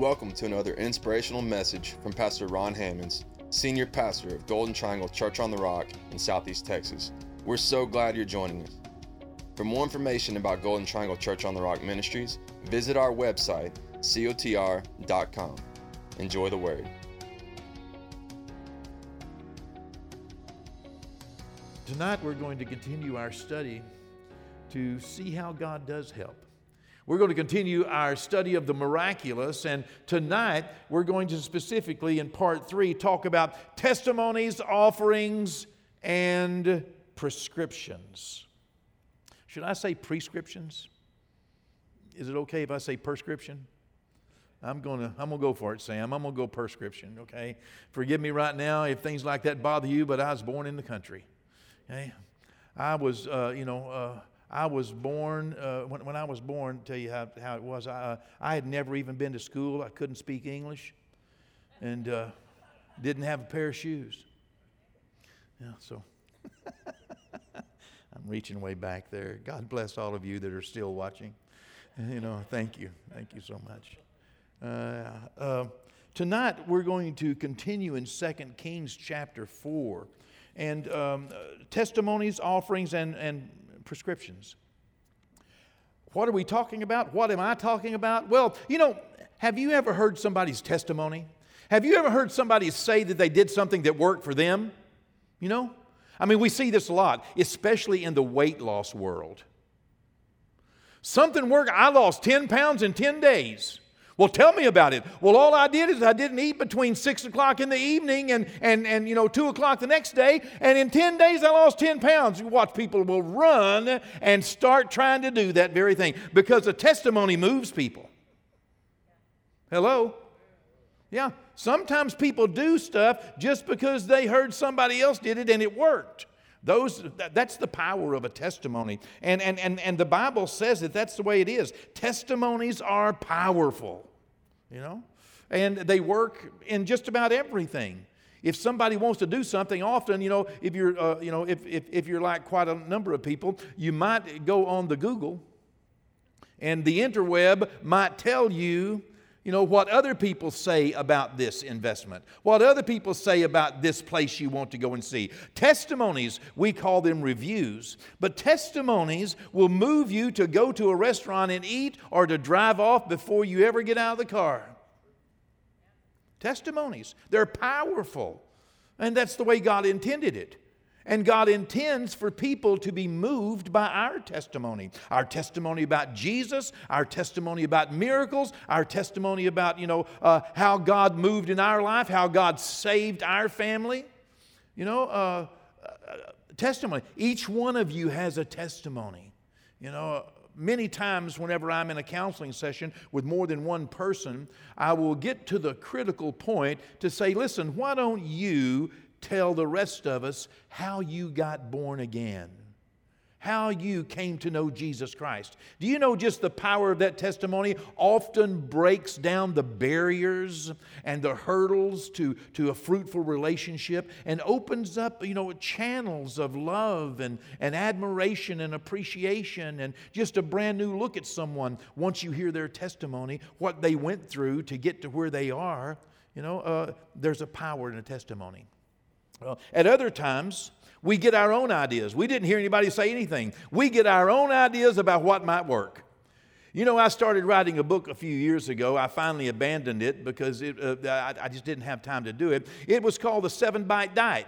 Welcome to another inspirational message from Pastor Ron Hammonds, Senior Pastor of Golden Triangle Church on the Rock in Southeast Texas. We're so glad you're joining us. For more information about Golden Triangle Church on the Rock Ministries, visit our website, cotr.com. Enjoy the word. Tonight we're going to continue our study to see how God does help. We're going to continue our study of the miraculous, and tonight we're going to specifically, in part three, talk about testimonies, offerings, and prescriptions. Should I say prescriptions? Is it okay if I say prescription? I'm gonna I'm gonna go for it, Sam. I'm gonna go prescription. Okay, forgive me right now if things like that bother you, but I was born in the country. Okay, I was uh, you know. Uh, I was born, uh, when, when I was born, tell you how, how it was, I, uh, I had never even been to school. I couldn't speak English and uh, didn't have a pair of shoes. Yeah, so I'm reaching way back there. God bless all of you that are still watching. You know, thank you. Thank you so much. Uh, uh, tonight we're going to continue in 2 Kings chapter 4 and um, testimonies, offerings, and, and prescriptions. What are we talking about? What am I talking about? Well, you know, have you ever heard somebody's testimony? Have you ever heard somebody say that they did something that worked for them? You know? I mean, we see this a lot, especially in the weight loss world. Something worked. I lost 10 pounds in 10 days. Well, tell me about it. Well, all I did is I didn't eat between six o'clock in the evening and, and, and you know, two o'clock the next day. And in 10 days, I lost 10 pounds. You watch people will run and start trying to do that very thing because the testimony moves people. Hello? Yeah. Sometimes people do stuff just because they heard somebody else did it and it worked. Those, that's the power of a testimony. And, and, and, and the Bible says that that's the way it is. Testimonies are powerful you know? And they work in just about everything. If somebody wants to do something, often, you know, if you're, uh, you know, if, if, if you're like quite a number of people, you might go on the Google and the interweb might tell you you know, what other people say about this investment, what other people say about this place you want to go and see. Testimonies, we call them reviews, but testimonies will move you to go to a restaurant and eat or to drive off before you ever get out of the car. Testimonies, they're powerful, and that's the way God intended it. And God intends for people to be moved by our testimony. Our testimony about Jesus, our testimony about miracles, our testimony about, you know, uh, how God moved in our life, how God saved our family. You know, uh, uh, testimony. Each one of you has a testimony. You know, many times whenever I'm in a counseling session with more than one person, I will get to the critical point to say, listen, why don't you tell the rest of us how you got born again, how you came to know Jesus Christ. Do you know just the power of that testimony often breaks down the barriers and the hurdles to, to a fruitful relationship and opens up, you know, channels of love and, and admiration and appreciation and just a brand new look at someone once you hear their testimony, what they went through to get to where they are. You know, uh, there's a power in a testimony. At other times, we get our own ideas. We didn't hear anybody say anything. We get our own ideas about what might work. You know, I started writing a book a few years ago. I finally abandoned it because it, uh, I, I just didn't have time to do it. It was called The Seven Bite Diet.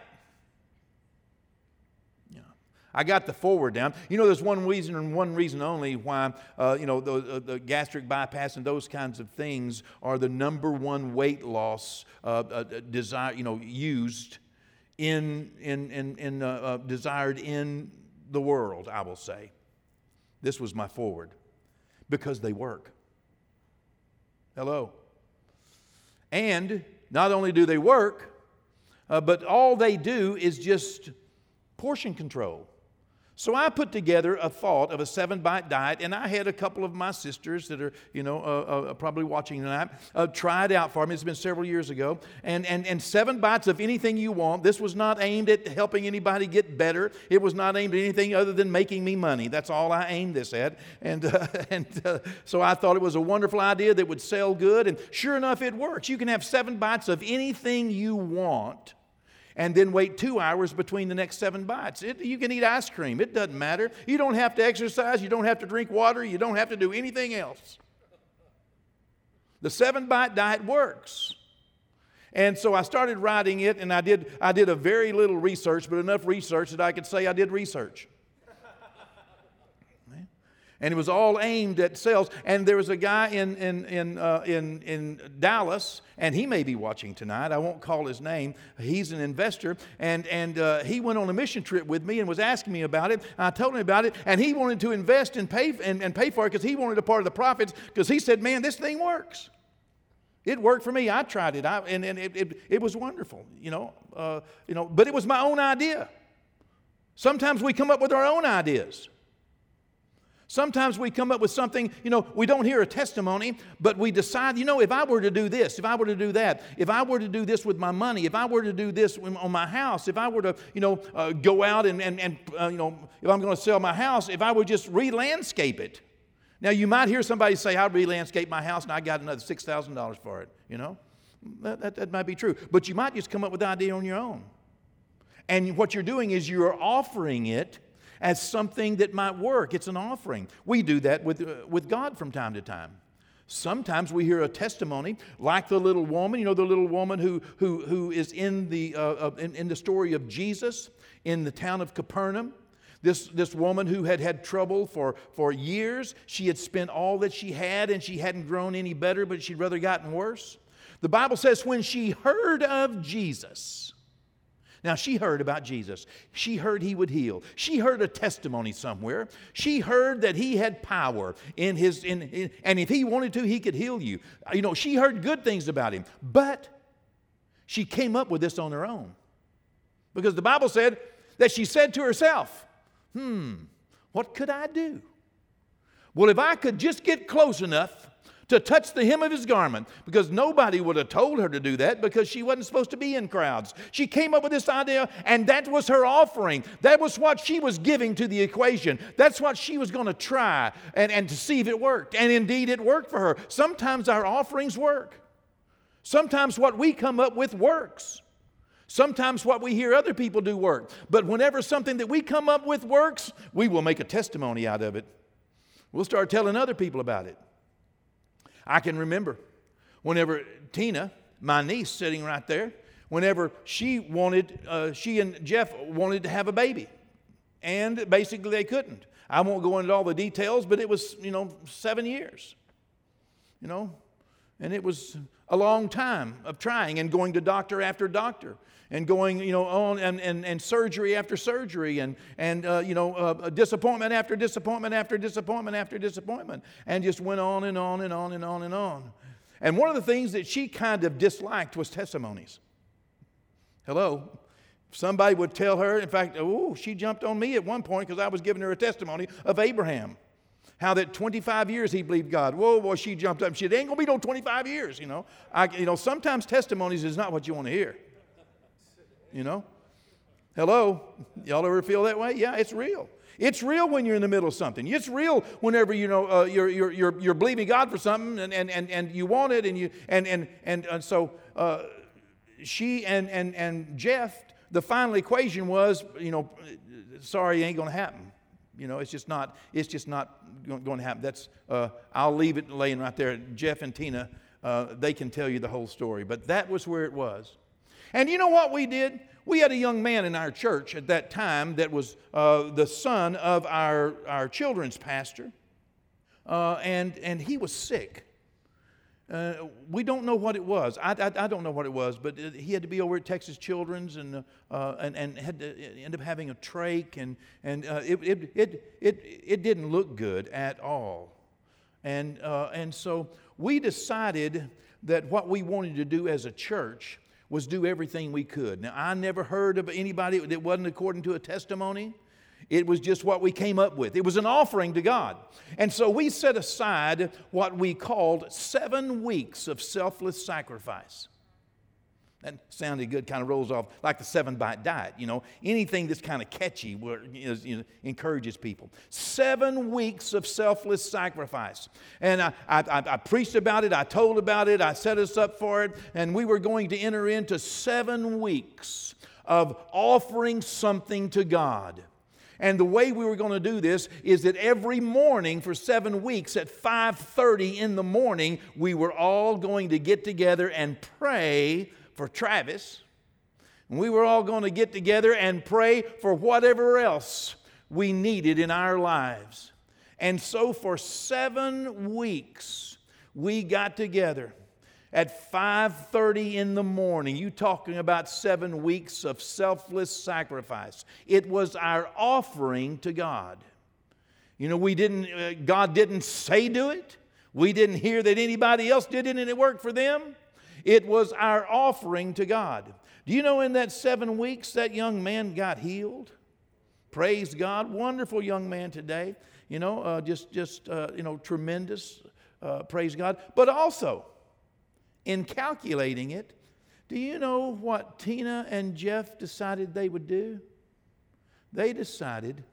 I got the forward down. You know, there's one reason and one reason only why, uh, you know, the, uh, the, gastric bypass and those kinds of things are the number one weight loss uh, uh desire, you know, used in, in, in, in uh, uh, desired in the world, I will say. This was my forward because they work. Hello. And not only do they work, uh, but all they do is just portion control. So I put together a thought of a seven bite diet, and I had a couple of my sisters that are, you know, uh, uh, probably watching tonight, uh, try it out for me. It's been several years ago. And, and, and seven bites of anything you want. This was not aimed at helping anybody get better. It was not aimed at anything other than making me money. That's all I aimed this at. And, uh, and uh, so I thought it was a wonderful idea that would sell good. And sure enough, it works. You can have seven bites of anything you want and then wait two hours between the next seven bites. It, you can eat ice cream, it doesn't matter. You don't have to exercise, you don't have to drink water, you don't have to do anything else. The seven bite diet works. And so I started writing it, and I did, I did a very little research, but enough research that I could say I did research and it was all aimed at sales. And there was a guy in, in, in, uh, in, in Dallas, and he may be watching tonight. I won't call his name. He's an investor, and, and uh, he went on a mission trip with me and was asking me about it. I told him about it, and he wanted to invest and pay, and, and pay for it because he wanted a part of the profits because he said, Man, this thing works. It worked for me. I tried it, I, and, and it, it, it, was wonderful, you know, uh, you know, but it was my own idea. Sometimes we come up with our own ideas. Sometimes we come up with something, you know, we don't hear a testimony, but we decide, you know, if I were to do this, if I were to do that, if I were to do this with my money, if I were to do this on my house, if I were to, you know, uh, go out and, and, and uh, you know, if I'm going to sell my house, if I would just re landscape it. Now, you might hear somebody say, I re landscape my house and I got another $6,000 for it, you know? That, that, that might be true. But you might just come up with the idea on your own. And what you're doing is you're offering it as something that might work. It's an offering. We do that with, uh, with God from time to time. Sometimes we hear a testimony like the little woman, you know, the little woman who, who, who is in the, uh, in, in the story of Jesus in the town of Capernaum. This, this woman who had had trouble for, for years, she had spent all that she had and she hadn't grown any better, but she'd rather gotten worse. The Bible says when she heard of Jesus, now, she heard about Jesus. She heard he would heal. She heard a testimony somewhere. She heard that he had power in his, in, in, and if he wanted to, he could heal you. You know, she heard good things about him, but she came up with this on her own. Because the Bible said that she said to herself, hmm, what could I do? Well, if I could just get close enough to touch the hem of his garment because nobody would have told her to do that because she wasn't supposed to be in crowds. She came up with this idea, and that was her offering. That was what she was giving to the equation. That's what she was going to try and, and to see if it worked. And indeed, it worked for her. Sometimes our offerings work, sometimes what we come up with works. Sometimes what we hear other people do work. But whenever something that we come up with works, we will make a testimony out of it. We'll start telling other people about it. I can remember whenever Tina, my niece sitting right there, whenever she wanted, uh, she and Jeff wanted to have a baby. And basically they couldn't. I won't go into all the details, but it was, you know, seven years. You know, and it was a long time of trying and going to doctor after doctor and going, you know, on and, and, and surgery after surgery and, and uh, you know, uh, disappointment after disappointment after disappointment after disappointment. And just went on and on and on and on and on. And one of the things that she kind of disliked was testimonies. Hello? Somebody would tell her, in fact, oh, she jumped on me at one point because I was giving her a testimony of Abraham. How that 25 years he believed God. Whoa, boy, she jumped up. She said, ain't gonna be no 25 years, you know. I, you know, sometimes testimonies is not what you want to hear you know? Hello? Y'all ever feel that way? Yeah, it's real. It's real when you're in the middle of something. It's real whenever you know uh, you're, you're, you're, you're believing God for something and, and, and, and you want it and you and and and, and so uh, she and, and and Jeff, the final equation was, you know, sorry, it ain't gonna happen. You know, it's just not, it's just not going to happen. That's uh, I'll leave it laying right there. Jeff and Tina, uh, they can tell you the whole story. But that was where it was. And you know what we did? We had a young man in our church at that time that was uh, the son of our, our children's pastor, uh, and, and he was sick. Uh, we don't know what it was. I, I, I, don't know what it was, but he had to be over at Texas Children's and, uh, and, and had to end up having a trach, and, and uh, it, it, it, it, it didn't look good at all. And, uh, and so we decided that what we wanted to do as a church was do everything we could. Now, I never heard of anybody that wasn't according to a testimony. It was just what we came up with. It was an offering to God. And so we set aside what we called seven weeks of selfless sacrifice. That sounded good, kind of rolls off like the seven bite diet, you know. Anything that's kind of catchy you know, encourages people. Seven weeks of selfless sacrifice. And I, I, I preached about it, I told about it, I set us up for it, and we were going to enter into seven weeks of offering something to God. And the way we were going to do this is that every morning for 7 weeks at 5:30 in the morning we were all going to get together and pray for Travis. And we were all going to get together and pray for whatever else we needed in our lives. And so for 7 weeks we got together at 5:30 in the morning you talking about 7 weeks of selfless sacrifice. It was our offering to God. You know we didn't uh, God didn't say do it. We didn't hear that anybody else did it and it worked for them. It was our offering to God. Do you know in that 7 weeks that young man got healed? Praise God. Wonderful young man today. You know uh, just just uh, you know tremendous uh, praise God. But also in calculating it, do you know what Tina and Jeff decided they would do? They decided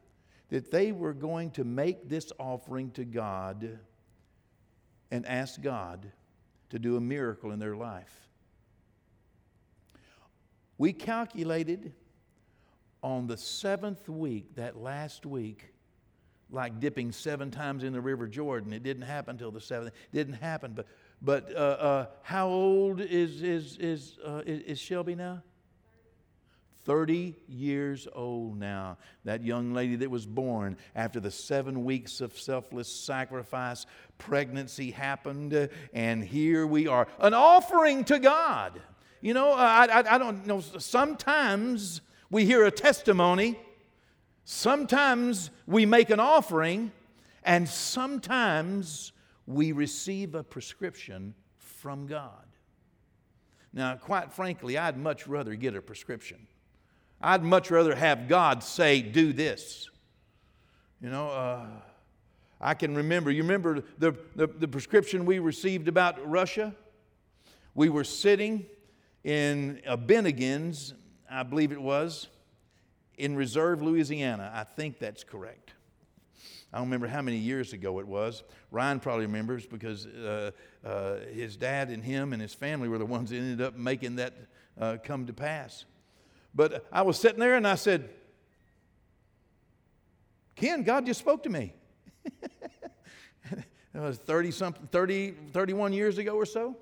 that they were going to make this offering to God and ask God to do a miracle in their life. We calculated on the seventh week, that last week, like dipping seven times in the River Jordan. It didn't happen until the seventh. It didn't happen, but but uh, uh, how old is, is, is, uh, is Shelby now? 30 years old now. That young lady that was born after the seven weeks of selfless sacrifice, pregnancy happened, and here we are. An offering to God. You know, I, I, I don't know, sometimes we hear a testimony, sometimes we make an offering, and sometimes we receive a prescription from God. Now, quite frankly, I'd much rather get a prescription. I'd much rather have God say, do this. You know, uh, I can remember, you remember the, the, the prescription we received about Russia? We were sitting in a Bennigan's, I believe it was, in Reserve, Louisiana. I think that's correct. I don't remember how many years ago it was. Ryan probably remembers because uh, uh, his dad and him and his family were the ones that ended up making that uh, come to pass. But I was sitting there and I said, Ken, God just spoke to me. it was 30 something, 30, 31 years ago or so.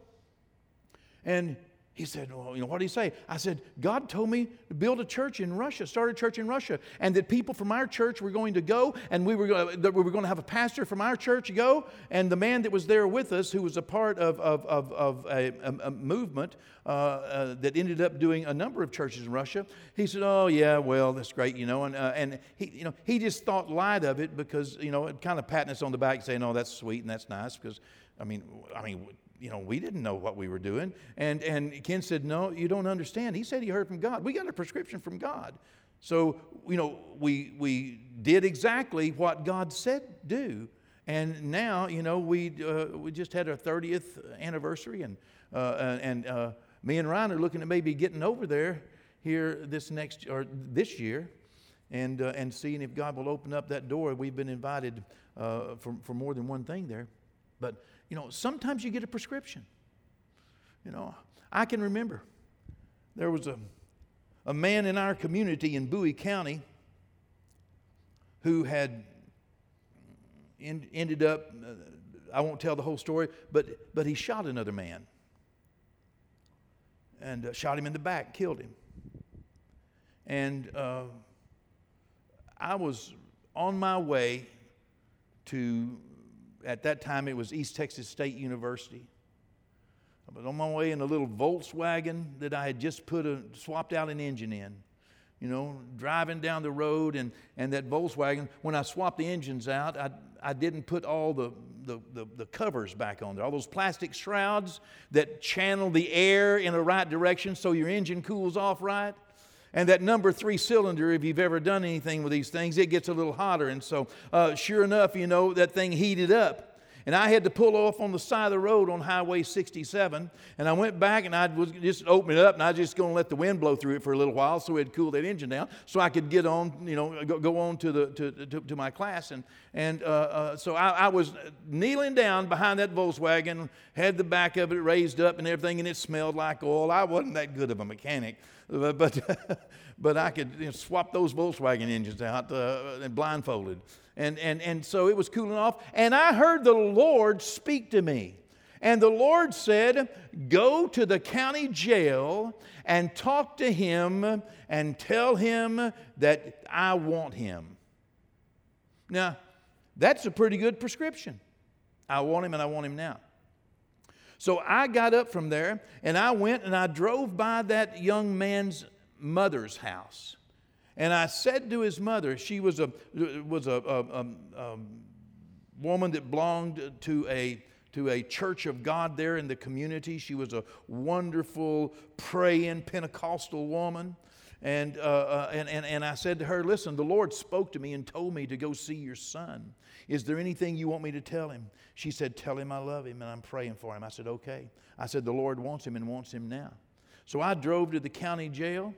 And he said, Well, you know, what did he say? I said, God told me to build a church in Russia, start a church in Russia, and that people from our church were going to go, and we were, that we were going to have a pastor from our church go. And the man that was there with us, who was a part of, of, of, of a, a, a, movement uh, uh, that ended up doing a number of churches in Russia, he said, Oh, yeah, well, that's great, you know. And, uh, and he, you know, he just thought light of it because, you know, it kind of patting us on the back saying, Oh, that's sweet and that's nice because, I mean, I mean, you know, we didn't know what we were doing. And, and Ken said, No, you don't understand. He said he heard from God. We got a prescription from God. So, you know, we, we did exactly what God said do. And now, you know, we, uh, we just had our 30th anniversary, and, uh, and uh, me and Ryan are looking at maybe getting over there here this next, or this year, and, uh, and seeing if God will open up that door. We've been invited uh, for, for more than one thing there. But you know, sometimes you get a prescription. You know, I can remember there was a, a man in our community in Bowie County who had in, ended up, uh, I won't tell the whole story, but, but he shot another man and uh, shot him in the back, killed him. And uh, I was on my way to at that time it was East Texas State University. I was on my way in a little Volkswagen that I had just put a swapped out an engine in. You know, driving down the road and, and that Volkswagen, when I swapped the engines out, I, I didn't put all the, the, the, the covers back on there, all those plastic shrouds that channel the air in the right direction so your engine cools off right. And that number three cylinder, if you've ever done anything with these things, it gets a little hotter. And so, uh, sure enough, you know, that thing heated up. And I had to pull off on the side of the road on Highway 67. And I went back and I was just opening it up and I was just going to let the wind blow through it for a little while so it'd cool that engine down so I could get on, you know, go, go on to, the, to, to, to my class. And, and uh, uh, so I, I was kneeling down behind that Volkswagen, had the back of it raised up and everything, and it smelled like oil. I wasn't that good of a mechanic, but, but, but I could you know, swap those Volkswagen engines out uh, and blindfolded. And, and, and so it was cooling off. And I heard the Lord speak to me. And the Lord said, Go to the county jail and talk to him and tell him that I want him. Now, that's a pretty good prescription. I want him and I want him now. So I got up from there and I went and I drove by that young man's mother's house. And I said to his mother, she was a, was a, a, a, a woman that belonged to a, to a church of God there in the community. She was a wonderful, praying Pentecostal woman. And, uh, uh, and, and, and I said to her, Listen, the Lord spoke to me and told me to go see your son. Is there anything you want me to tell him? She said, Tell him I love him and I'm praying for him. I said, Okay. I said, The Lord wants him and wants him now. So I drove to the county jail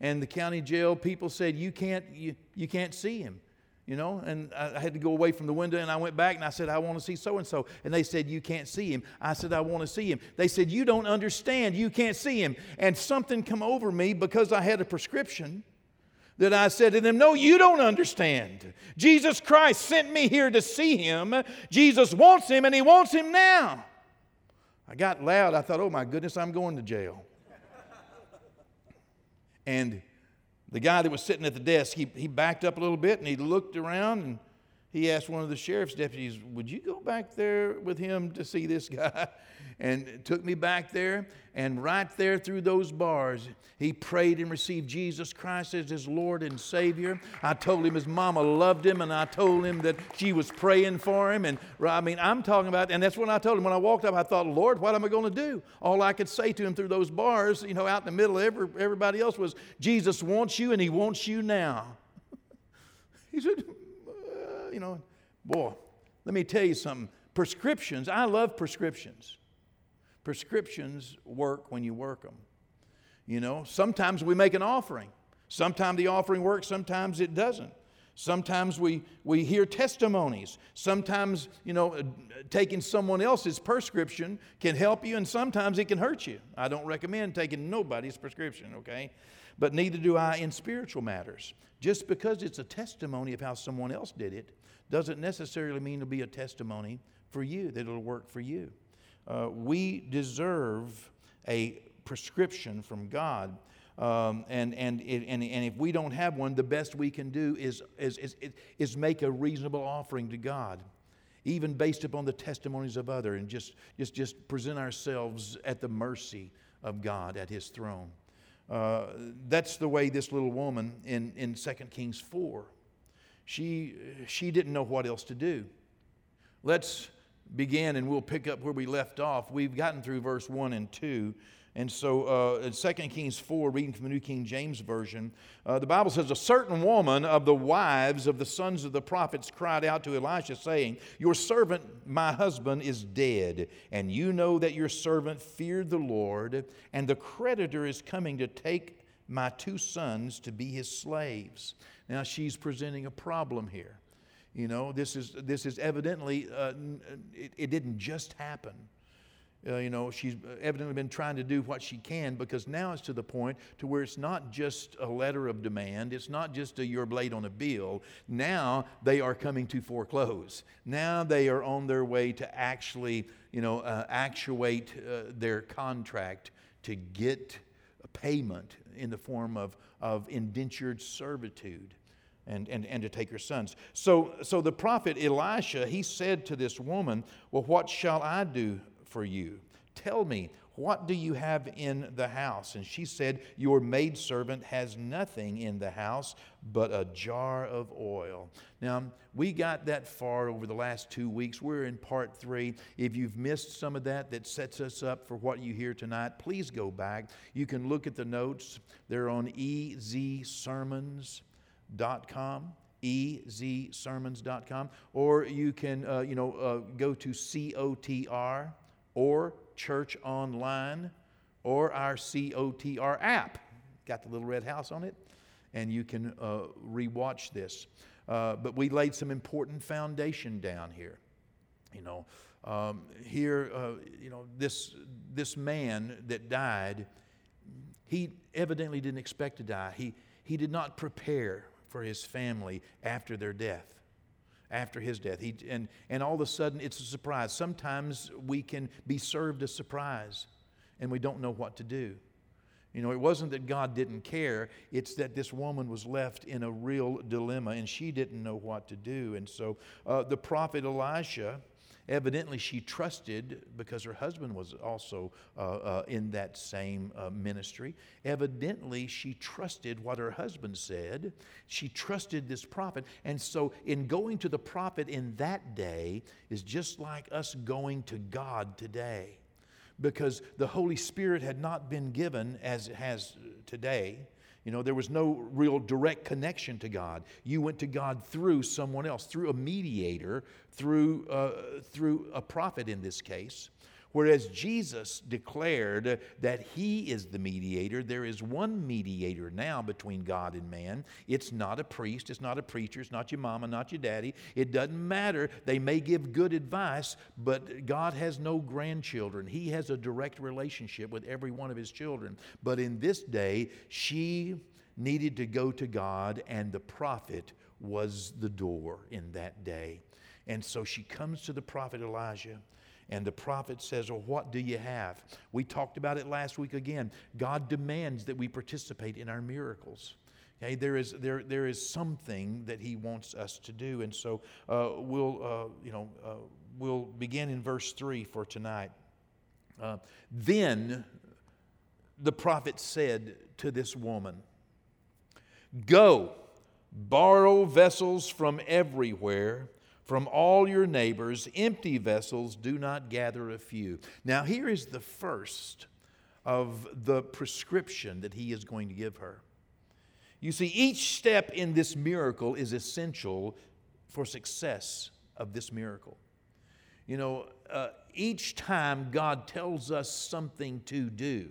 and the county jail people said, You can't, you, you can't see him. You know, and I had to go away from the window and I went back and I said, I want to see so and so. And they said, You can't see him. I said, I want to see him. They said, You don't understand. You can't see him. And something come over me because I had a prescription that I said to them, No, you don't understand. Jesus Christ sent me here to see him. Jesus wants him and he wants him now. I got loud. I thought, Oh my goodness, I'm going to jail. And the guy that was sitting at the desk, he, he backed up a little bit and he looked around and he asked one of the sheriff's deputies, Would you go back there with him to see this guy? And took me back there. And right there through those bars, he prayed and received Jesus Christ as his Lord and Savior. I told him his mama loved him, and I told him that she was praying for him. And I mean, I'm talking about, and that's what I told him when I walked up. I thought, Lord, what am I going to do? All I could say to him through those bars, you know, out in the middle of every, everybody else was, Jesus wants you, and he wants you now. he said, uh, you know, boy, let me tell you something. Prescriptions, I love prescriptions. Prescriptions work when you work them. You know, sometimes we make an offering. Sometimes the offering works, sometimes it doesn't. Sometimes we, we hear testimonies. Sometimes, you know, uh, taking someone else's prescription can help you, and sometimes it can hurt you. I don't recommend taking nobody's prescription, okay? But neither do I in spiritual matters. Just because it's a testimony of how someone else did it doesn't necessarily mean it'll be a testimony for you, that it'll work for you. Uh, we deserve a prescription from God. Um, and, and, and, and if we don't have one, the best we can do is, is, is, is make a reasonable offering to God, even based upon the testimonies of others, and just, just, just present ourselves at the mercy of God at His throne. Uh, that's the way this little woman in, in 2 Kings 4, she, she didn't know what else to do. Let's begin and we'll pick up where we left off. We've gotten through verse 1 and 2. And so uh, in 2 Kings 4, reading from the New King James Version, uh, the Bible says, A certain woman of the wives of the sons of the prophets cried out to Elisha, saying, Your servant, my husband, is dead, and you know that your servant feared the Lord, and the creditor is coming to take my two sons to be his slaves. Now she's presenting a problem here. You know, this is, this is evidently, uh, it, it, didn't just happen. Uh, you know, she's evidently been trying to do what she can because now it's to the point to where it's not just a letter of demand. It's not just a your blade on a bill. Now they are coming to foreclose. Now they are on their way to actually, you know, uh, actuate uh, their contract to get a payment in the form of, of indentured servitude and, and, and to take her sons. So, so the prophet Elisha, he said to this woman, Well, what shall I do for you? Tell me, What do you have in the house? And she said, Your maidservant has nothing in the house but a jar of oil. Now, we got that far over the last two weeks. We're in part three. If you've missed some of that, that sets us up for what you hear tonight, please go back. You can look at the notes, they're on ezsermons.com ezsermons.com, or you can, uh, you know, uh, go to COTR or Church Online or our COTR app. Got the little red house on it, and you can uh, rewatch this. Uh, but we laid some important foundation down here. You know, um, here, uh, you know, this, this man that died, he evidently didn't expect to die. He, he did not prepare for his family after their death after his death. He, and, and all of a sudden, it's a surprise. Sometimes we can be served a surprise and we don't know what to do. You know, it wasn't that God didn't care, it's that this woman was left in a real dilemma and she didn't know what to do. And so uh, the prophet Elisha Evidently, she trusted because her husband was also uh, uh, in that same uh, ministry. Evidently, she trusted what her husband said. She trusted this prophet. And so, in going to the prophet in that day is just like us going to God today because the Holy Spirit had not been given as it has today. You know, there was no real direct connection to God. You went to God through someone else, through a mediator, through, uh, through a prophet in this case. Whereas Jesus declared that He is the mediator, there is one mediator now between God and man. It's not a priest, it's not a preacher, it's not your mama, not your daddy. It doesn't matter. They may give good advice, but God has no grandchildren. He has a direct relationship with every one of His children. But in this day, she needed to go to God, and the prophet was the door in that day. And so she comes to the prophet Elijah. And the prophet says, Well, what do you have? We talked about it last week again. God demands that we participate in our miracles. Okay, there is, there, there is something that he wants us to do. And so uh, we'll, uh, you know, uh, we'll begin in verse 3 for tonight. Uh, then the prophet said to this woman, Go, borrow vessels from everywhere from all your neighbors, empty vessels, do not gather a few. Now, here is the first of the prescription that he is going to give her. You see, each step in this miracle is essential for success of this miracle. You know, uh, each time God tells us something to do,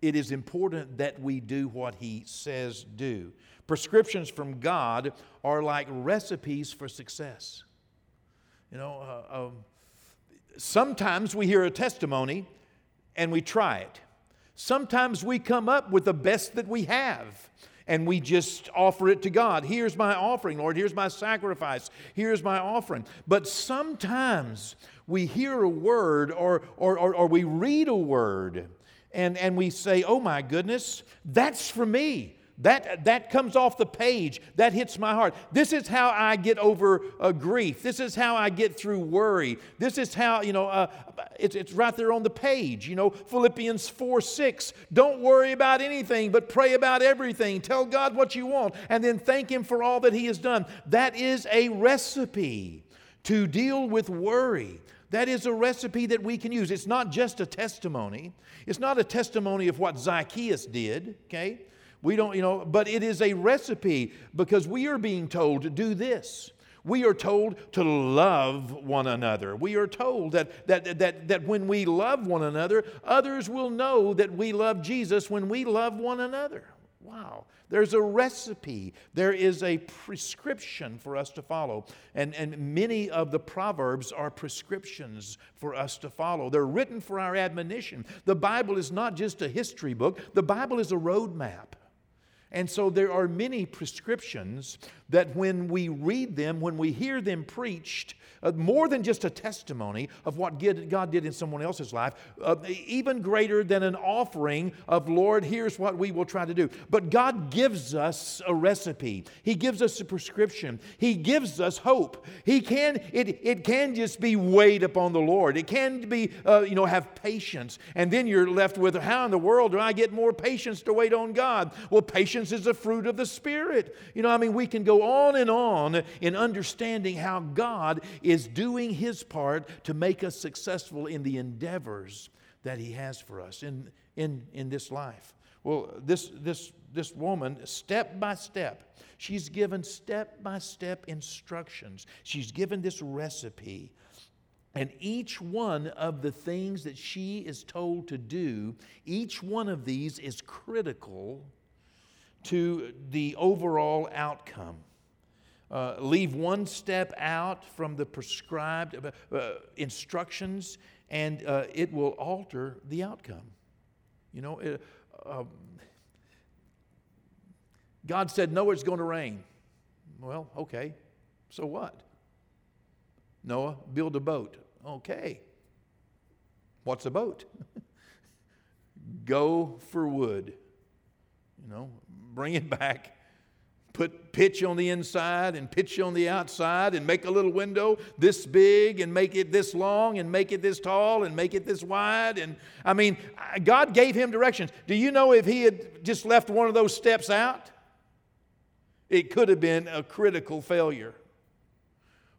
it is important that we do what He says do. Prescriptions from God are like recipes for success. You know, uh, um, sometimes we hear a testimony and we try it. Sometimes we come up with the best that we have and we just offer it to God. Here's my offering, Lord. Here's my sacrifice. Here's my offering. But sometimes we hear a word or, or, or, or we read a word and, and we say, oh my goodness, that's for me. That, that comes off the page. That hits my heart. This is how I get over uh, grief. This is how I get through worry. This is how, you know, uh, it's, it's right there on the page. You know, Philippians 4 6. Don't worry about anything, but pray about everything. Tell God what you want, and then thank Him for all that He has done. That is a recipe to deal with worry. That is a recipe that we can use. It's not just a testimony. It's not a testimony of what Zacchaeus did, okay? We don't, you know, but it is a recipe because we are being told to do this. We are told to love one another. We are told that, that, that, that when we love one another, others will know that we love Jesus when we love one another. Wow. There's a recipe, there is a prescription for us to follow. And, and many of the Proverbs are prescriptions for us to follow. They're written for our admonition. The Bible is not just a history book, the Bible is a roadmap. And so there are many prescriptions that when we read them, when we hear them preached, uh, more than just a testimony of what God did in someone else's life, uh, even greater than an offering of, Lord, here's what we will try to do. But God gives us a recipe, He gives us a prescription, He gives us hope. He can, it, it can just be wait upon the Lord. It can be, uh, you know, have patience. And then you're left with, how in the world do I get more patience to wait on God? Well, patience is a fruit of the Spirit. You know, I mean, we can go on and on in understanding how God is doing his part to make us successful in the endeavors that he has for us in, in, in this life. Well, this, this, this woman, step by step, she's given step by step instructions. She's given this recipe. And each one of the things that she is told to do, each one of these is critical to the overall outcome uh, leave one step out from the prescribed uh, uh, instructions, and uh, it will alter the outcome. You know, it, um, God said, Noah, it's going to rain. Well, okay. So what? Noah, build a boat. Okay. What's a boat? Go for wood. You know, bring it back put pitch on the inside and pitch on the outside and make a little window this big and make it this long and make it this tall and make it this wide. And I mean, God gave him directions. Do you know if he had just left one of those steps out? It could have been a critical failure.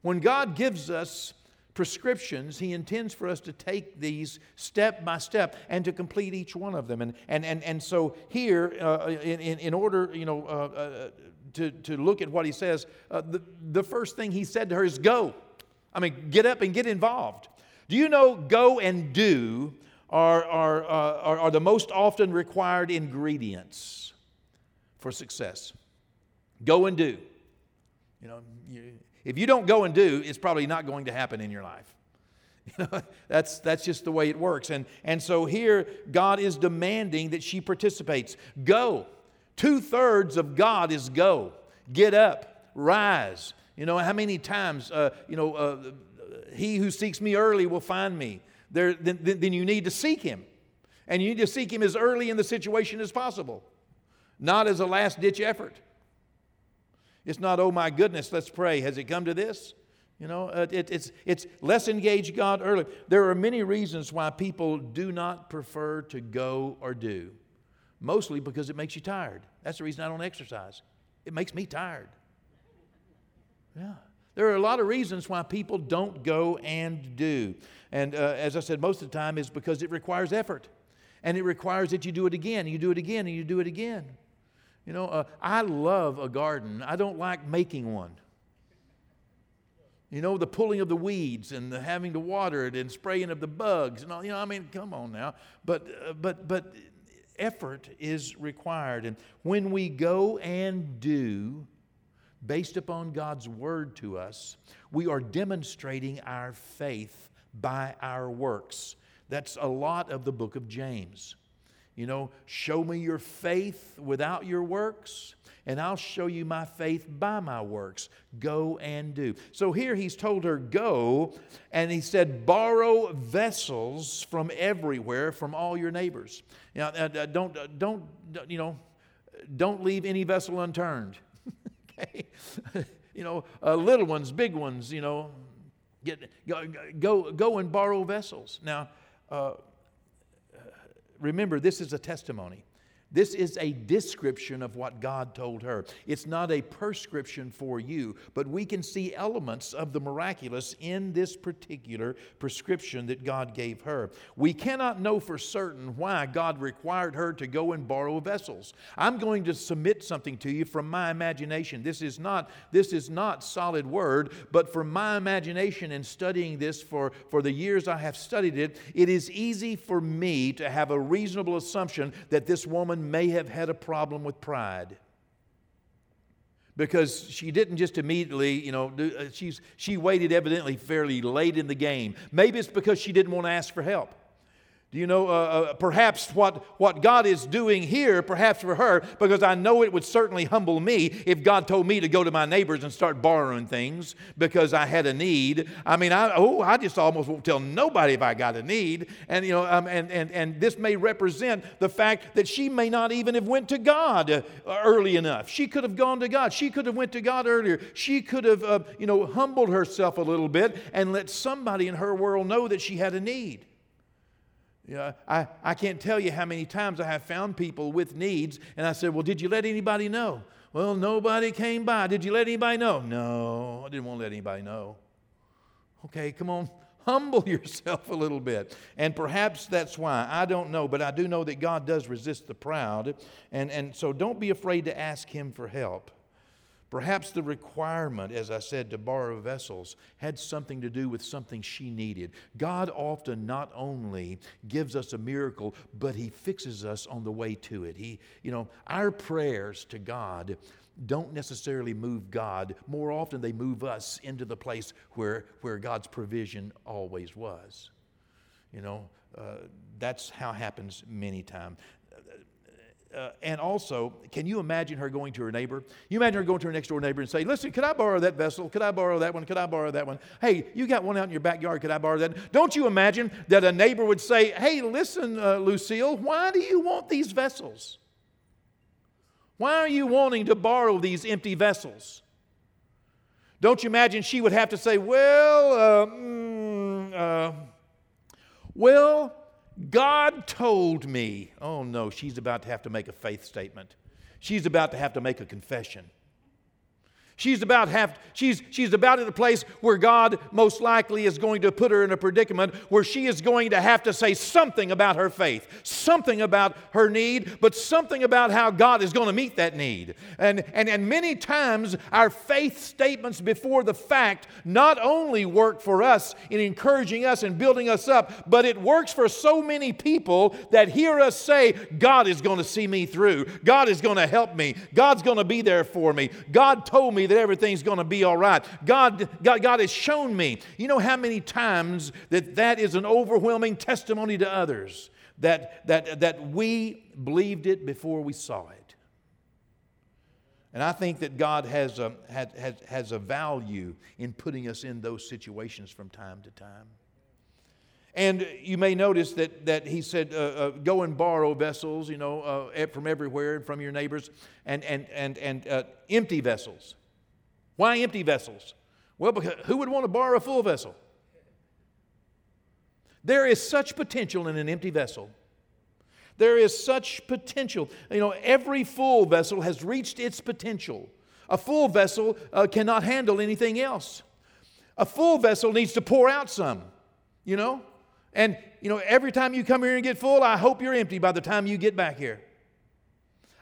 When God gives us prescriptions, He intends for us to take these step by step and to complete each one of them. And, and, and, and so here, uh, in, in order, you know, uh, uh, to, to look at what he says, uh, the, the first thing he said to her is go. I mean, get up and get involved. Do you know go and do are, are, uh, are, are the most often required ingredients for success? Go and do. You know, you, if you don't go and do, it's probably not going to happen in your life. You know, that's, that's just the way it works. And, and so here, God is demanding that she participates. Go. Two thirds of God is go, get up, rise. You know, how many times, uh, you know, uh, he who seeks me early will find me. There, then, then you need to seek him. And you need to seek him as early in the situation as possible, not as a last ditch effort. It's not, oh my goodness, let's pray. Has it come to this? You know, uh, it, it's, it's let's engage God early. There are many reasons why people do not prefer to go or do mostly because it makes you tired. That's the reason I don't exercise. It makes me tired. Yeah. There are a lot of reasons why people don't go and do. And uh, as I said, most of the time is because it requires effort. And it requires that you do it again, and you do it again, and you do it again. You know, uh, I love a garden. I don't like making one. You know, the pulling of the weeds and the having to water it and spraying of the bugs and all. You know, I mean, come on now. But, uh, but, but effort is required. And when we go and do, based upon God's word to us, we are demonstrating our faith by our works. That's a lot of the book of James. You know, show me your faith without your works, and I'll show you my faith by my works. Go and do. So here he's told her, Go, and he said, Borrow vessels from everywhere, from all your neighbors. Now, uh, uh, don't, uh, don't, you know, don't leave any vessel unturned. okay? you know, uh, little ones, big ones, you know, get, go, go, go and borrow vessels. Now, uh, remember, this is a testimony. This is a description of what God told her. It's not a prescription for you, but we can see elements of the miraculous in this particular prescription that God gave her. We cannot know for certain why God required her to go and borrow vessels. I'm going to submit something to you from my imagination. This is not this is not solid word, but from my imagination and studying this for, for the years I have studied it, it is easy for me to have a reasonable assumption that this woman may have had a problem with pride because she didn't just immediately, you know, do, uh, she's, she waited evidently fairly late in the game. Maybe it's because she didn't want to ask for help. Do you know, uh, uh, perhaps what, what God is doing here, perhaps for her, because I know it would certainly humble me if God told me to go to my neighbors and start borrowing things because I had a need. I mean, I, oh, I just almost won't tell nobody if I got a need. And, you know, um, and, and, and this may represent the fact that she may not even have went to God uh, early enough. She could have gone to God. She could have went to God earlier. She could have, uh, you know, humbled herself a little bit and let somebody in her world know that she had a need. Yeah, I, I can't tell you how many times I have found people with needs, and I said, Well, did you let anybody know? Well, nobody came by. Did you let anybody know? No, I didn't want to let anybody know. Okay, come on, humble yourself a little bit. And perhaps that's why. I don't know, but I do know that God does resist the proud. And, and so don't be afraid to ask Him for help. Perhaps the requirement, as I said, to borrow vessels had something to do with something she needed. God often not only gives us a miracle, but He fixes us on the way to it. He, you know, our prayers to God don't necessarily move God. More often, they move us into the place where, where God's provision always was. You know, uh, that's how happens many times uh, and also, can you imagine her going to her neighbor? You imagine her going to her next door neighbor and say, Listen, could I borrow that vessel? Could I borrow that one? Could I borrow that one? Hey, you got one out in your backyard. Could I borrow that? Don't you imagine that a neighbor would say, Hey, listen, uh, Lucille, why do you want these vessels? Why are you wanting to borrow these empty vessels? Don't you imagine she would have to say, Well, uh, mm, uh, well, God told me. Oh no, she's about to have to make a faith statement. She's about to have to make a confession. She's about have she's she's about at a place where God most likely is going to put her in a predicament where she is going to have to say something about her faith, something about her need, but something about how God is going to meet that need. And and and many times our faith statements before the fact not only work for us in encouraging us and building us up, but it works for so many people that hear us say, God is going to see me through. God is going to help me. God's going to be there for me. God told me that everything's going to be all right. God, God, God has shown me. You know how many times that that is an overwhelming testimony to others that, that, that we believed it before we saw it. And I think that God has a, has, has, a value in putting us in those situations from time to time. And you may notice that, that he said, uh, uh, go and borrow vessels, you know, uh, from everywhere and from your neighbors, and, and, and, and uh, empty vessels. Why empty vessels? Well, because who would want to borrow a full vessel? There is such potential in an empty vessel. There is such potential. You know, every full vessel has reached its potential. A full vessel uh, cannot handle anything else. A full vessel needs to pour out some, you know? And, you know, every time you come here and get full, I hope you're empty by the time you get back here.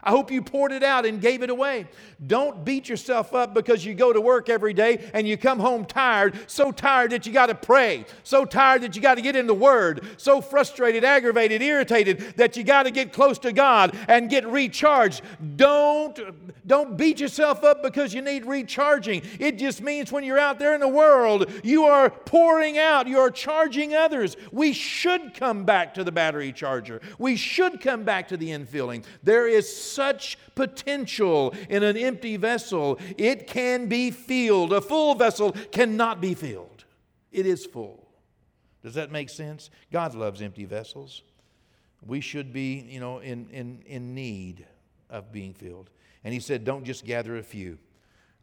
I hope you poured it out and gave it away. Don't beat yourself up because you go to work every day and you come home tired, so tired that you got to pray, so tired that you got to get in the Word, so frustrated, aggravated, irritated that you got to get close to God and get recharged. Don't, don't beat yourself up because you need recharging. It just means when you're out there in the world, you are pouring out, you are charging others. We should come back to the battery charger, we should come back to the infilling. There is such potential in an empty vessel. It can be filled. A full vessel cannot be filled, it is full. Does that make sense? God loves empty vessels. We should be, you know, in, in, in need of being filled. And he said, don't just gather a few.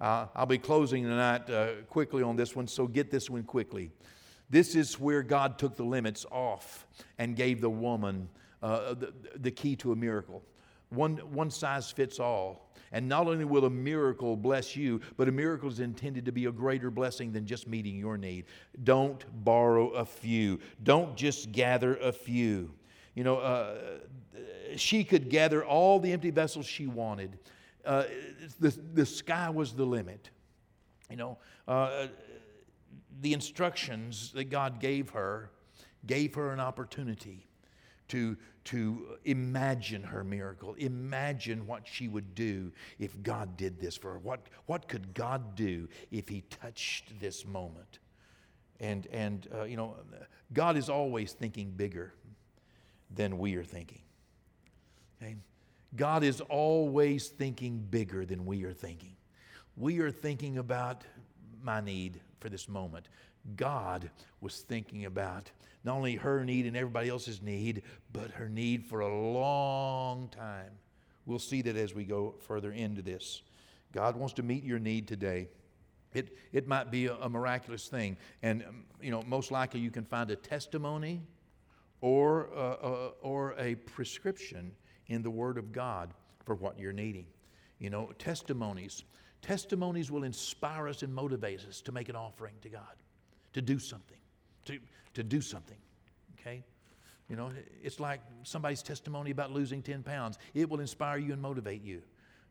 Uh, I'll be closing tonight uh, quickly on this one, so get this one quickly. This is where God took the limits off and gave the woman uh, the, the key to a miracle one, one size fits all. And not only will a miracle bless you, but a miracle is intended to be a greater blessing than just meeting your need. Don't borrow a few, don't just gather a few. You know, uh, she could gather all the empty vessels she wanted. Uh, the, the sky was the limit. You know, uh, the instructions that God gave her gave her an opportunity to, to imagine her miracle, imagine what she would do if God did this for her. What, what could God do if He touched this moment? And, and uh, you know, God is always thinking bigger. than we are thinking. Okay? God is always thinking bigger than we are thinking. We are thinking about my need for this moment. God was thinking about not only her need and everybody else's need, but her need for a long time. We'll see that as we go further into this. God wants to meet your need today. It, it might be a, a miraculous thing. And, um, you know, most likely you can find a testimony or, uh, uh, or a prescription in the Word of God for what you're needing. You know, testimonies. Testimonies will inspire us and motivate us to make an offering to God, to do something, to, to do something. Okay? You know, it's like somebody's testimony about losing 10 pounds. It will inspire you and motivate you.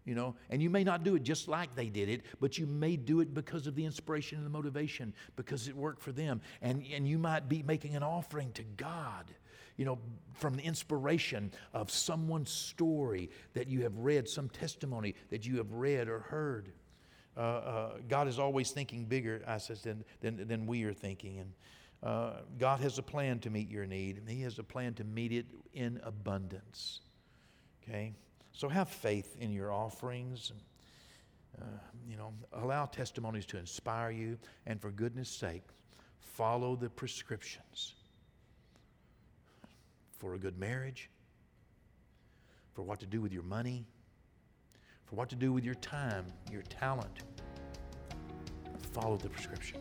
You know, and you may not do it just like they did it, but you may do it because of the inspiration and the motivation, because it worked for them. And, and you might be making an offering to God you know, from the inspiration of someone's story that you have read, some testimony that you have read or heard. Uh, uh, God is always thinking bigger, I says, than, than, than we are thinking. And uh, God has a plan to meet your need, and He has a plan to meet it in abundance. Okay? So have faith in your offerings. And, uh, you know, allow testimonies to inspire you, and for goodness sake, follow the prescriptions for a good marriage, for what to do with your money, for what to do with your time, your talent. Follow the prescription.